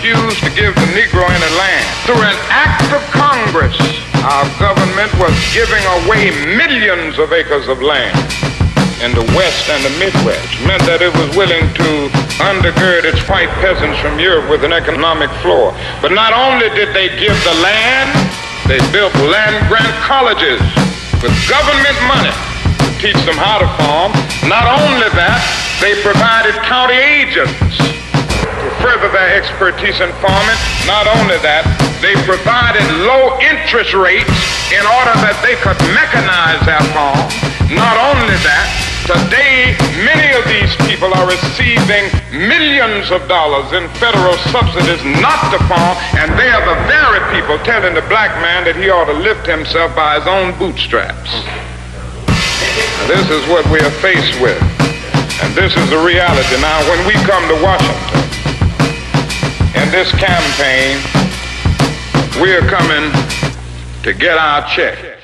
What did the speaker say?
refused to give the Negro any land. Through an act of Congress, our government was giving away millions of acres of land in the West and the Midwest. Meant that it was willing to undergird its white peasants from Europe with an economic floor. But not only did they give the land, they built land grant colleges with government money to teach them how to farm. Not only that, they provided agents to further their expertise in farming. Not only that, they provided low interest rates in order that they could mechanize their farm. Not only that, today many of these people are receiving millions of dollars in federal subsidies not to farm, and they are the very people telling the black man that he ought to lift himself by his own bootstraps. This is what we are faced with. And this is the reality. Now, when we come to Washington in this campaign, we are coming to get our check.